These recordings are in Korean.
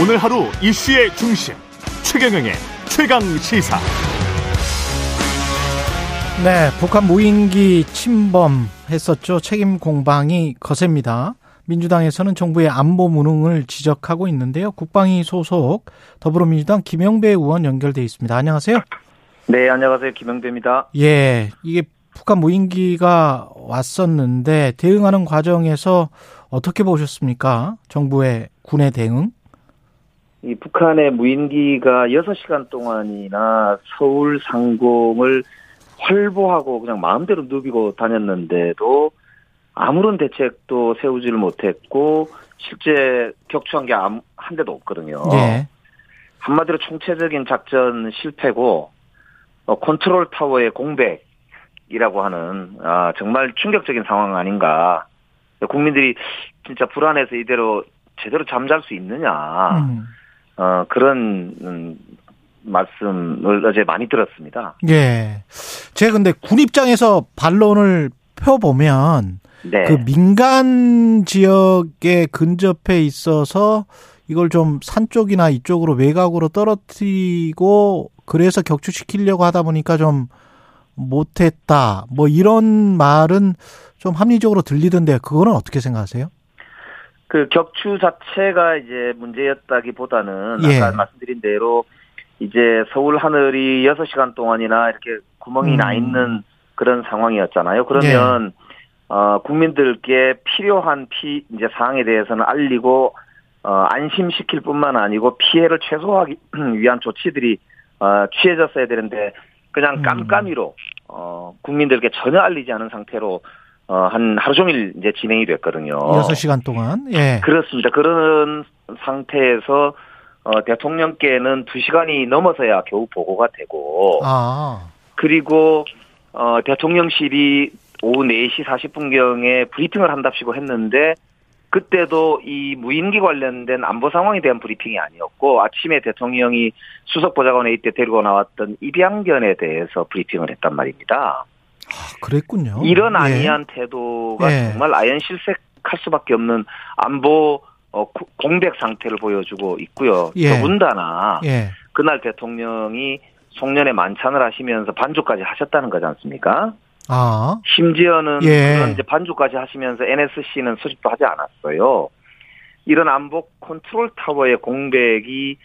오늘 하루 이슈의 중심 최경영의 최강 시사. 네, 북한 무인기 침범했었죠. 책임 공방이 거셉니다. 민주당에서는 정부의 안보 무능을 지적하고 있는데요. 국방위 소속 더불어민주당 김영배 의원 연결돼 있습니다. 안녕하세요. 네, 안녕하세요. 김영배입니다. 예, 이게 북한 무인기가 왔었는데 대응하는 과정에서 어떻게 보셨습니까? 정부의 군의 대응? 이 북한의 무인기가 6시간 동안이나 서울 상공을 활보하고 그냥 마음대로 누비고 다녔는데도 아무런 대책도 세우지를 못했고 실제 격추한 게 한 대도 없거든요. 예. 한마디로 총체적인 작전 실패고 어, 컨트롤 타워의 공백이라고 하는 아, 정말 충격적인 상황 아닌가. 국민들이 진짜 불안해서 이대로 제대로 잠잘 수 있느냐. 음. 어, 그런 음, 말씀을 어제 많이 들었습니다. 예. 제가 근데 군 입장에서 반론을 펴보면 네. 그 민간 지역에 근접해 있어서 이걸 좀 산 쪽이나 이쪽으로 외곽으로 떨어뜨리고 그래서 격추시키려고 하다 보니까 좀 못했다. 뭐 이런 말은 좀 합리적으로 들리던데 그거는 어떻게 생각하세요? 그 격추 자체가 이제 문제였다기보다는 예. 아까 말씀드린 대로 이제 서울 하늘이 6시간 동안이나 이렇게 구멍이 음. 나 있는 그런 상황이었잖아요. 그러면 어 국민들께 필요한 피 이제 사항에 대해서는 알리고 어 안심시킬 뿐만 아니고 피해를 최소화하기 위한 조치들이 어 취해졌어야 되는데 그냥 음. 깜깜이로 어 국민들께 전혀 알리지 않은 상태로 어 한 하루 종일 이제 진행이 됐거든요. 여섯 시간 동안. 예. 그렇습니다. 그런 상태에서 어, 대통령께는 2시간이 넘어서야 겨우 보고가 되고 아. 그리고 어, 대통령실이 오후 4시 40분경에 브리핑을 한답시고 했는데 그때도 이 무인기 관련된 안보 상황에 대한 브리핑이 아니었고 아침에 대통령이 수석 보좌관 회의 때 데리고 나왔던 입양견에 대해서 브리핑을 했단 말입니다. 아, 그랬군요. 이런 예. 아니한 태도가 예. 정말 아연 실색할 수밖에 없는 안보 어, 구- 공백 상태를 보여주고 있고요. 예. 더군다나 예. 그날 대통령이 송년회 만찬을 하시면서 반주까지 하셨다는 거지 않습니까? 아. 심지어는 예. 그런 이제 반주까지 하시면서 NSC는 수집도 하지 않았어요. 이런 안보 컨트롤 타워의 공백이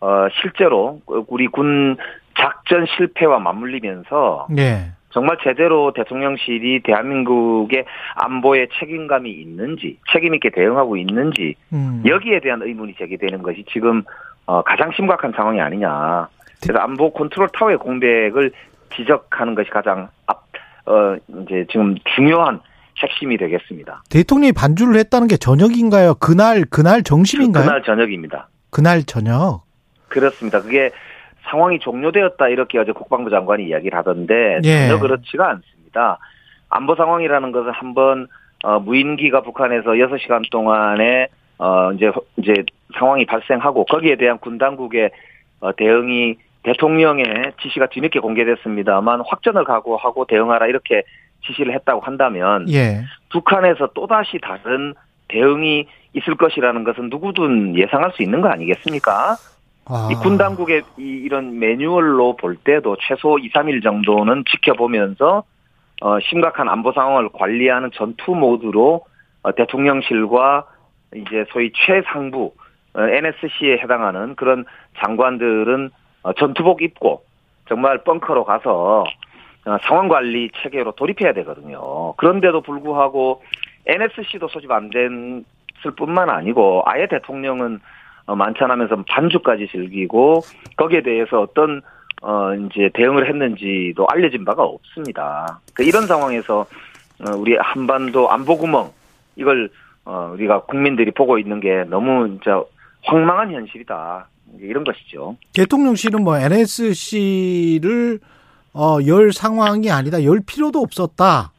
어, 실제로 우리 군 작전 실패와 맞물리면서 예. 정말 제대로 대통령실이 대한민국의 안보에 책임감이 있는지 책임 있게 대응하고 있는지 음. 여기에 대한 의문이 제기되는 것이 지금 어, 가장 심각한 상황이 아니냐. 그래서 안보 컨트롤 타워의 공백을 지적하는 것이 가장 앞, 어, 이제 지금 중요한 핵심이 되겠습니다. 대통령이 반주를 했다는 게 저녁인가요? 그날 그날 정심인가요? 그날 저녁입니다. 그날 저녁. 그렇습니다. 그게 상황이 종료되었다 이렇게 어제 국방부 장관이 이야기를 하던데 예. 전혀 그렇지가 않습니다. 안보 상황이라는 것은 한번 어, 무인기가 북한에서 6시간 동안에 어 이제 이제 상황이 발생하고 거기에 대한 군 당국의 어, 대응이 대통령의 지시가 뒤늦게 공개됐습니다만 확전을 각오하고 대응하라 이렇게 지시를 했다고 한다면 예. 북한에서 또다시 다른 대응이 있을 것이라는 것은 누구든 예상할 수 있는 거 아니겠습니까? 아. 이군 당국의 이, 이런 매뉴얼로 볼 때도 최소 2, 3일 정도는 지켜보면서 어, 심각한 안보 상황을 관리하는 전투 모드로 어, 대통령실과 이제 소위 최상부 어, NSC에 해당하는 그런 장관들은 어, 전투복 입고 정말 벙커로 가서 어, 상황 관리 체계로 돌입해야 되거든요. 그런데도 불구하고 NSC도 소집 안 됐을 뿐만 아니고 아예 대통령은 어, 만찬하면서 반주까지 즐기고 거기에 대해서 어떤 어 이제 대응을 했는지도 알려진 바가 없습니다. 그 이런 상황에서 어, 우리 한반도 안보 구멍 이걸 어 우리가 국민들이 보고 있는 게 너무 진짜 황망한 현실이다. 이런 것이죠. 대통령실은 뭐 NSC를 어, 열 상황이 아니다. 열 필요도 없었다.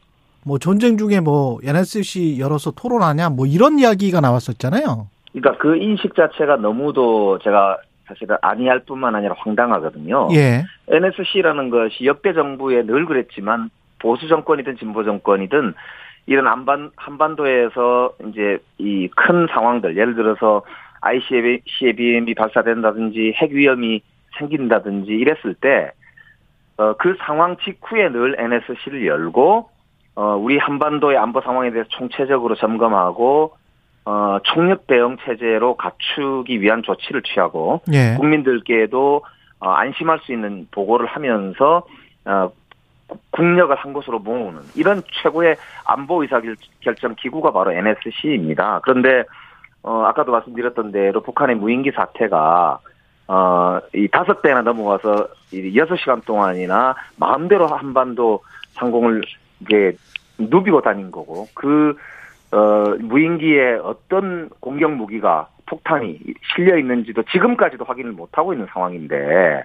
뭐 전쟁 중에 뭐 NSC 열어서 토론하냐 뭐 이런 이야기가 나왔었잖아요. 그러니까 그 인식 자체가 너무도 제가 사실은 아니할 뿐만 아니라 황당하거든요. 예. NSC라는 것이 역대 정부에 늘 그랬지만 보수 정권이든 진보 정권이든 이런 한반 한반도에서 이제 이 큰 상황들 예를 들어서 ICBM이 발사된다든지 핵 위험이 생긴다든지 이랬을 때, 어, 그 상황 직후에 늘 NSC를 열고, 어, 우리 한반도의 안보 상황에 대해서 총체적으로 점검하고, 어, 총력 대응 체제로 갖추기 위한 조치를 취하고, 예. 국민들께도 어, 안심할 수 있는 보고를 하면서, 어, 국력을 한 곳으로 모으는 이런 최고의 안보 의사 결정 기구가 바로 NSC입니다. 그런데 어 아까도 말씀드렸던 대로 북한의 무인기 사태가 어 이 다섯 대나 넘어가서 이 여섯 시간 동안이나 마음대로 한반도 상공을 이게 누비고 다닌 거고 그 어, 무인기에 어떤 공격 무기가 폭탄이 실려 있는지도 지금까지도 확인을 못 하고 있는 상황인데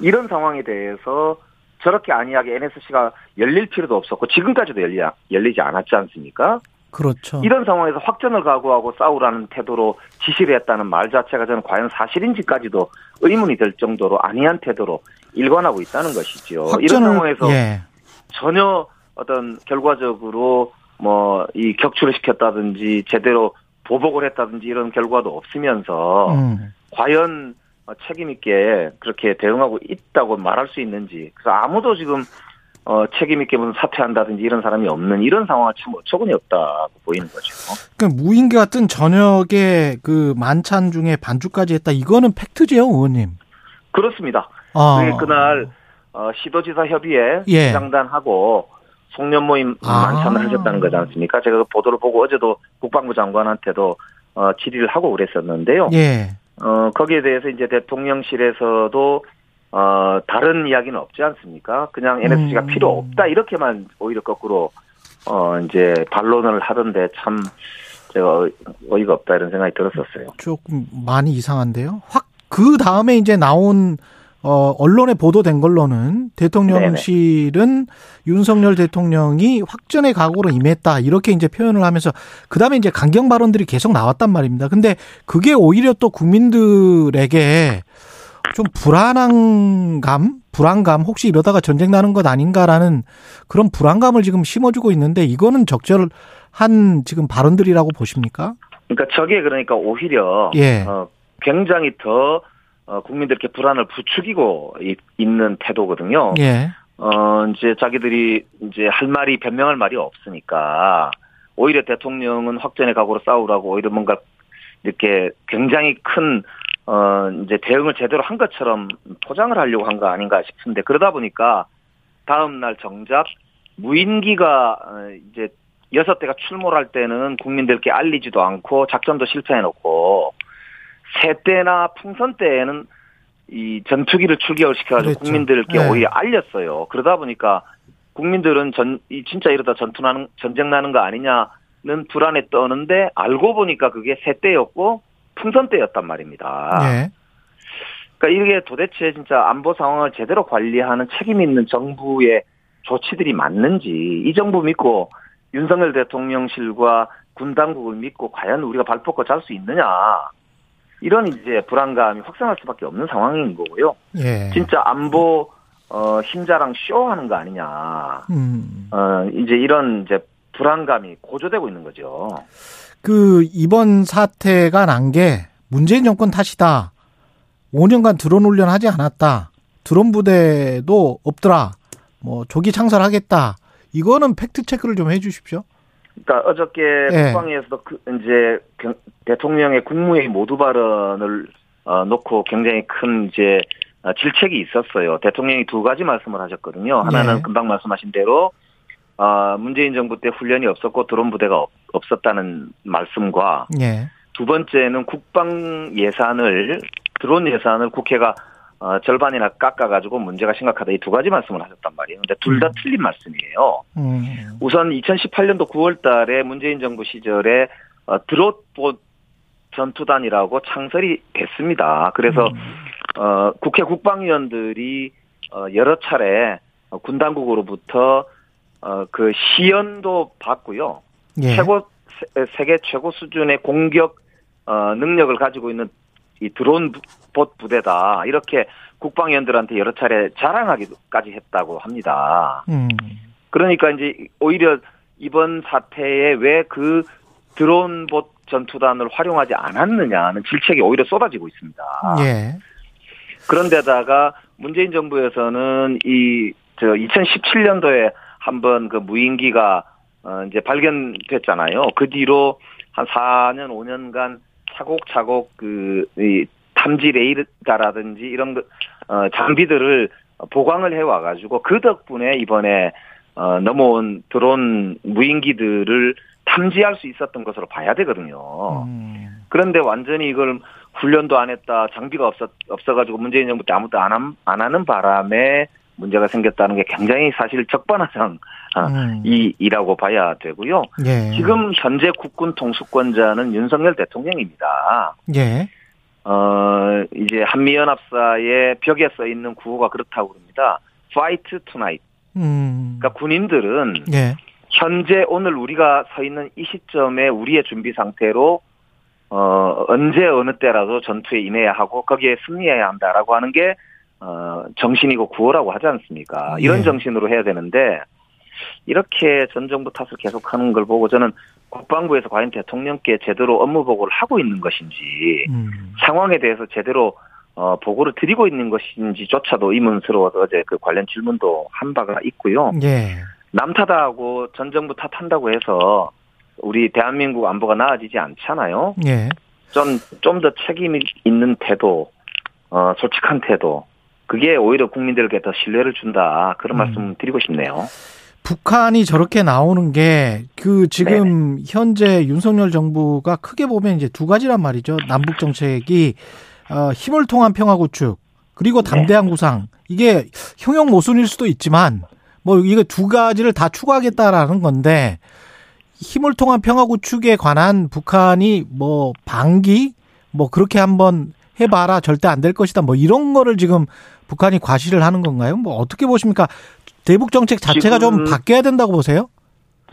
이런 상황에 대해서 저렇게 안이하게 NSC가 열릴 필요도 없었고 지금까지도 열리, 열리지 않았지 않습니까? 그렇죠. 이런 상황에서 확전을 각오하고 싸우라는 태도로 지시를 했다는 말 자체가 저는 과연 사실인지까지도 의문이 될 정도로 안이한 태도로 일관하고 있다는 것이죠. 확전을, 이런 상황에서 예. 전혀 어떤 결과적으로 뭐 이 격추를 시켰다든지 제대로 보복을 했다든지 이런 결과도 없으면서 음. 과연 책임 있게 그렇게 대응하고 있다고 말할 수 있는지 그래서 아무도 지금 어 책임 있게 무슨 사퇴한다든지 이런 사람이 없는 이런 상황은 참 어처구니 없다고 보이는 거죠. 그러니까 무인기 같은 저녁에 그 만찬 중에 반주까지 했다. 이거는 팩트죠, 의원님. 그렇습니다. 아. 그날 어, 시도지사 협의회 예. 장단하고 송년 모임 아. 만찬을 하셨다는 거지 않습니까? 제가 그 보도를 보고 어제도 국방부 장관한테도 어, 질의를 하고 그랬었는데요. 예. 어, 거기에 대해서 이제 대통령실에서도 어, 다른 이야기는 없지 않습니까? 그냥 NSC가 음. 필요 없다 이렇게만 오히려 거꾸로 어, 이제 반론을 하던데 참 제가 어이가 없다 이런 생각이 들었었어요. 조금 많이 이상한데요. 확 그 다음에 이제 나온 어 언론에 보도된 걸로는 대통령실은 윤석열 대통령이 확전의 각오로 임했다 이렇게 이제 표현을 하면서 그 다음에 이제 강경 발언들이 계속 나왔단 말입니다. 근데 그게 오히려 또 국민들에게 좀 불안한 불안감 혹시 이러다가 전쟁 나는 것 아닌가라는 그런 불안감을 지금 심어주고 있는데 이거는 적절한 지금 발언들이라고 보십니까? 그러니까 저게 그러니까 오히려 예. 어, 굉장히 더 어, 국민들께 불안을 부추기고 있, 있는 태도거든요. 예. 어, 이제 자기들이 이제 할 말이 변명할 말이 없으니까 오히려 대통령은 확전의 각오로 싸우라고 오히려 뭔가 이렇게 굉장히 큰 어, 이제 대응을 제대로 한 것처럼 포장을 하려고 한 거 아닌가 싶은데 그러다 보니까 다음날 정작 무인기가 어, 이제 여섯 대가 출몰할 때는 국민들께 알리지도 않고 작전도 실패해놓고 새 때나 풍선 때에는 이 전투기를 출격을 시켜가지고 그랬죠. 국민들께 네. 오히려 알렸어요. 그러다 보니까 국민들은 전, 이 진짜 이러다 전투 나는, 전쟁 나는 거 아니냐는 불안에 떠는데 알고 보니까 그게 새 때였고 풍선 때였단 말입니다. 예. 그러니까 이게 도대체 진짜 안보 상황을 제대로 관리하는 책임 있는 정부의 조치들이 맞는지 이 정부 믿고 윤석열 대통령실과 군 당국을 믿고 과연 우리가 발 뻗고 잘 수 있느냐 이런 이제 불안감이 확산할 수밖에 없는 상황인 거고요. 예. 진짜 안보 어 힘자랑 쇼하는 거 아니냐. 음. 어 이제 이런 이제 불안감이 고조되고 있는 거죠. 그 이번 사태가 난 게 문재인 정권 탓이다. 5년간 드론 훈련 하지 않았다. 드론 부대도 없더라. 뭐 조기 창설하겠다. 이거는 팩트 체크를 좀 해주십시오. 그러니까 어저께 예. 국방위에서도 그 이제 경- 대통령의 국무회의 모두 발언을 어, 놓고 굉장히 큰 이제 어, 질책이 있었어요. 대통령이 두 가지 말씀을 하셨거든요. 하나는 예. 금방 말씀하신 대로 어, 문재인 정부 때 훈련이 없었고 드론 부대가 없, 없었다는 말씀과 예. 두 번째는 국방 예산을 드론 예산을 국회가 어, 절반이나 깎아가지고 문제가 심각하다 이 두 가지 말씀을 하셨단 말이에요. 근데 둘다 음. 틀린 말씀이에요. 음. 우선 2018년도 9월달에 문재인 정부 시절에 어, 드롯봇 전투단이라고 창설이 됐습니다. 그래서 음. 어, 국회 국방위원들이 어, 여러 차례 어, 군 당국으로부터 어, 그 시연도 받고요. 예. 최고 세- 세계 최고 수준의 공격 어, 능력을 가지고 있는 이 드론 부- 봇 부대다 이렇게 국방위원들한테 여러 차례 자랑하기까지 했다고 합니다. 음. 그러니까 이제 오히려 이번 사태에 왜 그 드론 봇 전투단을 활용하지 않았느냐는 질책이 오히려 쏟아지고 있습니다. 예. 그런데다가 문재인 정부에서는 이 저 2017년도에 한번 그 무인기가 어 이제 발견됐잖아요. 그 뒤로 한 4년 5년간 차곡차곡 그 이 탐지 레이더라든지 이런 그, 어 장비들을 보강을 해 와가지고 그 덕분에 이번에 어 넘어온 드론 무인기들을 탐지할 수 있었던 것으로 봐야 되거든요. 음. 그런데 완전히 이걸 훈련도 안 했다, 장비가 없었, 없어가지고 문재인 정부 때 아무도 안, 함- 안 하는 바람에 문제가 생겼다는 게 굉장히 사실 적반하장, 아, 음. 이, 이라고 봐야 되고요. 예. 지금 현재 국군 통수권자는 윤석열 대통령입니다. 예. 어, 이제 한미연합사의 벽에 써 있는 구호가 그렇다고 그럽니다. Fight tonight. 음. 그러니까 군인들은 예. 현재 오늘 우리가 서 있는 이 시점에 우리의 준비 상태로 어 언제 어느 때라도 전투에 임해야 하고 거기에 승리해야 한다라고 하는 게 어 정신이고 구호라고 하지 않습니까? 이런 예. 정신으로 해야 되는데 이렇게 전 정부 탓을 계속하는 걸 보고 저는 국방부에서 과연 대통령께 제대로 업무 보고를 하고 있는 것인지 음. 상황에 대해서 제대로 어 보고를 드리고 있는 것인지조차도 의문스러워서 어제 그 관련 질문도 한 바가 있고요. 예. 남 탓하고 전 정부 탓한다고 해서 우리 대한민국 안보가 나아지지 않잖아요. 예. 좀좀 더 책임 있는 태도, 어 솔직한 태도. 그게 오히려 국민들에게 더 신뢰를 준다. 그런 음. 말씀 드리고 싶네요. 북한이 저렇게 나오는 게 그 지금 현재 윤석열 정부가 크게 보면 이제 두 가지란 말이죠. 남북 정책이 어, 힘을 통한 평화 구축 그리고 담대한 구상 이게 형용 모순일 수도 있지만 뭐 이거 두 가지를 다 추구하겠다라는 건데 힘을 통한 평화 구축에 관한 북한이 뭐 방기 뭐 그렇게 한번 해봐라 절대 안 될 것이다 뭐 이런 거를 지금 북한이 과시를 하는 건가요? 뭐 어떻게 보십니까? 대북 정책 자체가 좀 지금- 바뀌어야 된다고 보세요?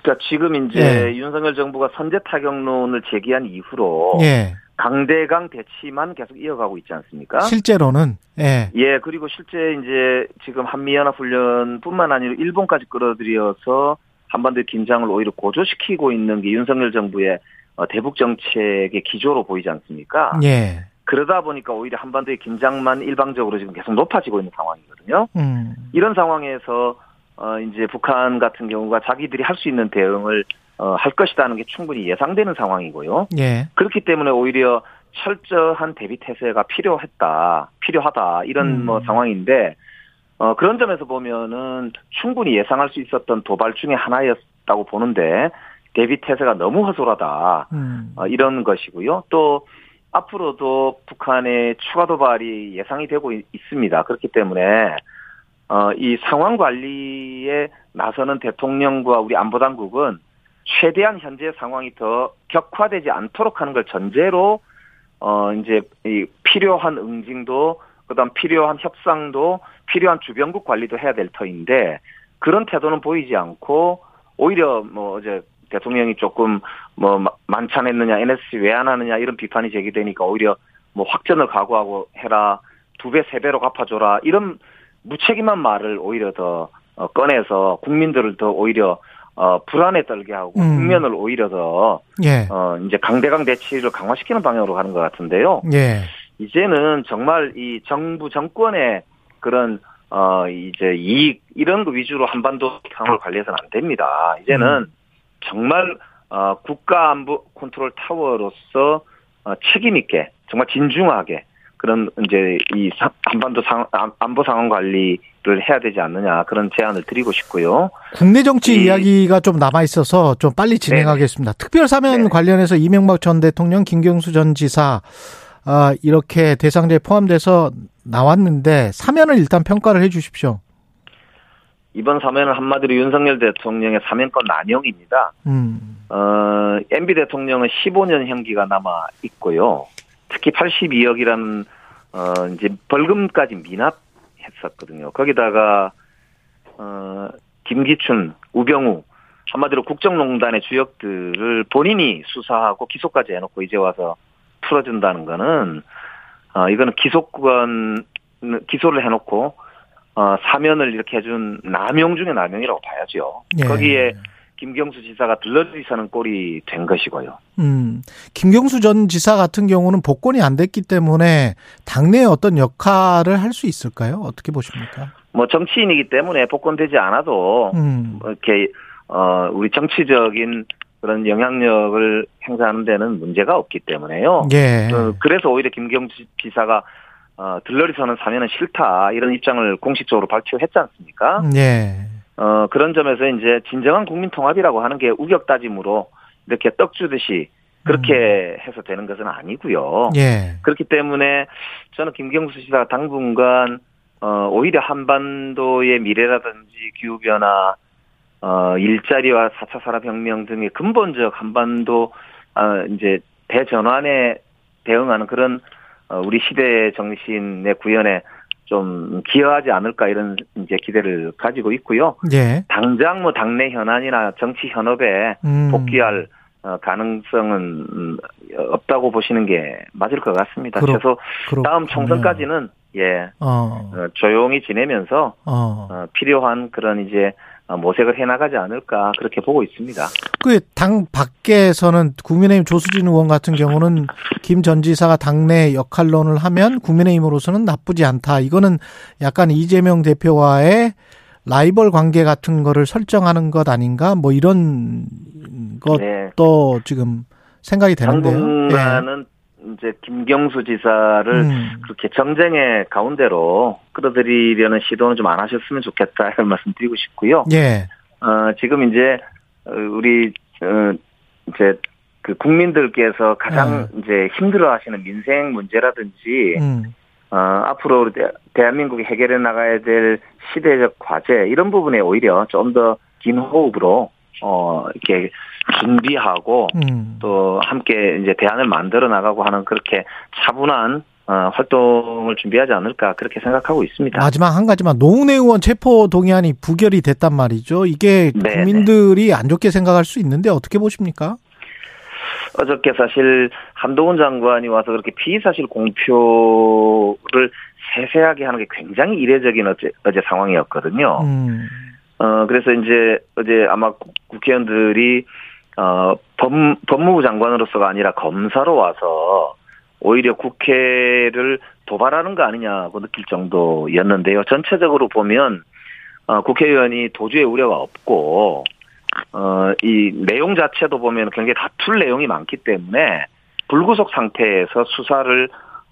그러니까 지금 이제 예. 윤석열 정부가 선제 타격론을 제기한 이후로 예. 강대강 대치만 계속 이어가고 있지 않습니까? 실제로는 예. 예, 그리고 실제 이제 지금 한미 연합 훈련뿐만 아니라 일본까지 끌어들여서 한반도의 긴장을 오히려 고조시키고 있는 게 윤석열 정부의 어, 대북 정책의 기조로 보이지 않습니까? 예. 그러다 보니까 오히려 한반도의 긴장만 일방적으로 지금 계속 높아지고 있는 상황이거든요. 음. 이런 상황에서 어 이제 북한 같은 경우가 자기들이 할 수 있는 대응을 어, 할 것이라는 게 충분히 예상되는 상황이고요. 예. 그렇기 때문에 오히려 철저한 대비 태세가 필요했다, 필요하다 이런 음. 뭐 상황인데 어 그런 점에서 보면은 충분히 예상할 수 있었던 도발 중에 하나였다고 보는데 대비 태세가 너무 허술하다 음. 어, 이런 것이고요. 또 앞으로도 북한의 추가 도발이 예상이 되고 있, 습니다. 그렇기 때문에 어, 이 상황 관리에 나서는 대통령과 우리 안보 당국은 최대한 현재 상황이 더 격화되지 않도록 하는 걸 전제로 어 이제 이 필요한 응징도 그다음 필요한 협상도 필요한 주변국 관리도 해야 될 터인데 그런 태도는 보이지 않고 오히려 뭐 어제 대통령이 조금 뭐 마- 만찬했느냐 NSC 왜 안 하느냐 이런 비판이 제기되니까 오히려 뭐 확전을 각오하고 해라 두 배 세 배로 갚아줘라 이런 무책임한 말을 오히려 더 어, 꺼내서 국민들을 더 오히려 어, 불안에 떨게 하고 음. 국면을 오히려 더 예. 어, 이제 강대강 대치를 강화시키는 방향으로 가는 것 같은데요. 예. 이제는 정말 이 정부 정권의 그런 어 이제 이익 이런 거 위주로 한반도 상황을 관리해서는 안 됩니다. 이제는 음. 정말 어 국가 안보 컨트롤 타워로서 어 책임 있게 정말 진중하게 그런 이제 이 사- 한반도 상, 안- 안보 상황 관리를 해야 되지 않느냐 그런 제안을 드리고 싶고요. 국내 정치 이- 이야기가 좀 남아 있어서 좀 빨리 진행하겠습니다. 특별 사면 네네. 관련해서 이명박 전 대통령, 김경수 전 지사 아, 이렇게 대상자에 포함돼서 나왔는데 사면을 일단 평가를 해 주십시오. 이번 사면은 한마디로 윤석열 대통령의 사면권 난용입니다. 음. 어, MB 대통령은 15년 형기가 남아 있고요. 특히 82억이라는 어 이제 벌금까지 미납했었거든요. 거기다가 어 김기춘, 우병우 한마디로 국정농단의 주역들을 본인이 수사하고 기소까지 해놓고 이제 와서 풀어준다는 거는 어 이거는 기소권 기소를 해놓고 어 사면을 이렇게 해준 남용 중에 남용이라고 봐야죠. 예. 거기에 김경수 지사가 들러리서는 꼴이 된 것이고요. 음, 김경수 전 지사 같은 경우는 복권이 안 됐기 때문에 당내에 어떤 역할을 할 수 있을까요? 어떻게 보십니까? 뭐 정치인이기 때문에 복권되지 않아도 음, 뭐 이렇게 어 우리 정치적인 그런 영향력을 행사하는 데는 문제가 없기 때문에요. 예. 어, 그래서 오히려 김경수 지사가 어, 들러리 서는 사면은 싫다 이런 입장을 공식적으로 발표했지 않습니까? 예. 어, 그런 점에서 이제 진정한 국민 통합이라고 하는 게 우격 따짐으로 이렇게 떡 주듯이 그렇게 해서 되는 것은 아니고요. 예. 그렇기 때문에 저는 김경수 씨가 당분간 어, 오히려 한반도의 미래라든지 기후 변화, 어, 일자리와 4차 산업 혁명 등의 근본적 한반도, 어, 이제 대전환에 대응하는 그런, 어, 우리 시대의 정신의 구현에 좀 기여하지 않을까 이런 이제 기대를 가지고 있고요. 예. 당장 뭐 당내 현안이나 정치 현업에 음. 복귀할 어, 가능성은 음, 없다고 보시는 게 맞을 것 같습니다. 그렇- 그래서 그렇군요. 다음 총선까지는 예 어. 어, 조용히 지내면서 어. 어, 필요한 그런 이제 어, 모색을 해나가지 않을까 그렇게 보고 있습니다. 그 당 밖에서는 국민의힘 조수진 의원 같은 경우는 김 전 지사가 당내 역할론을 하면 국민의힘으로서는 나쁘지 않다. 이거는 약간 이재명 대표와의 라이벌 관계 같은 거를 설정하는 것 아닌가? 뭐 이런 네. 것도 지금 생각이 되는데요. 당분간은 이제 김경수 지사를 예. 음. 그렇게 정쟁의 가운데로 끌어들이려는 시도는 좀 안 하셨으면 좋겠다 이런 말씀 드리고 싶고요. 예. 어, 지금 이제, 어, 우리, 어, 이제, 그 국민들께서 가장 이제 힘들어 하시는 민생 문제라든지, 음. 어, 앞으로 대한민국이 해결해 나가야 될 시대적 과제, 이런 부분에 오히려 좀 더 긴 호흡으로, 어, 이렇게 준비하고, 음. 또 함께 이제 대안을 만들어 나가고 하는 그렇게 차분한, 어, 활동을 준비하지 않을까, 그렇게 생각하고 있습니다. 마지막 한 가지만 노웅래 의원 체포 동의안이 부결이 됐단 말이죠. 이게 네, 국민들이 안 좋게 생각할 수 있는데 어떻게 보십니까? 어저께 사실 한동훈 장관이 와서 그렇게 피의 사실 공표를 세세하게 하는 게 굉장히 이례적인 어제, 어제 상황이었거든요. 음. 어, 그래서 이제 어제 아마 국- 국회의원들이, 어, 법, 법무부 장관으로서가 아니라 검사로 와서 오히려 국회를 도발하는 거 아니냐고 느낄 정도였는데요. 전체적으로 보면, 어, 국회의원이 도주의 우려가 없고, 어, 이 내용 자체도 보면 굉장히 다툴 내용이 많기 때문에 불구속 상태에서 수사를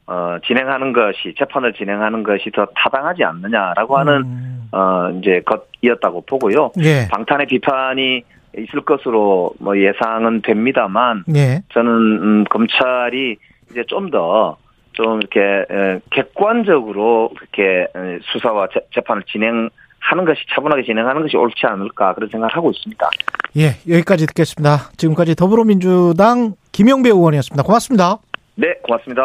어, 진행하는 것이 재판을 진행하는 것이 더 타당하지 않느냐라고 하는 음. 어, 이제 것이었다고 보고요. 예. 방탄의 비판이 있을 것으로 뭐 예상은 됩니다만 예. 저는 음, 검찰이 이제 좀더좀 이렇게 에, 객관적으로 이렇게 에, 수사와 재, 재판을 진행하는 것이 차분하게 진행하는 것이 옳지 않을까 그런 생각을 하고 있습니다. 예, 여기까지 듣겠습니다. 지금까지 더불어민주당 김영배 의원이었습니다. 고맙습니다. 네, 고맙습니다.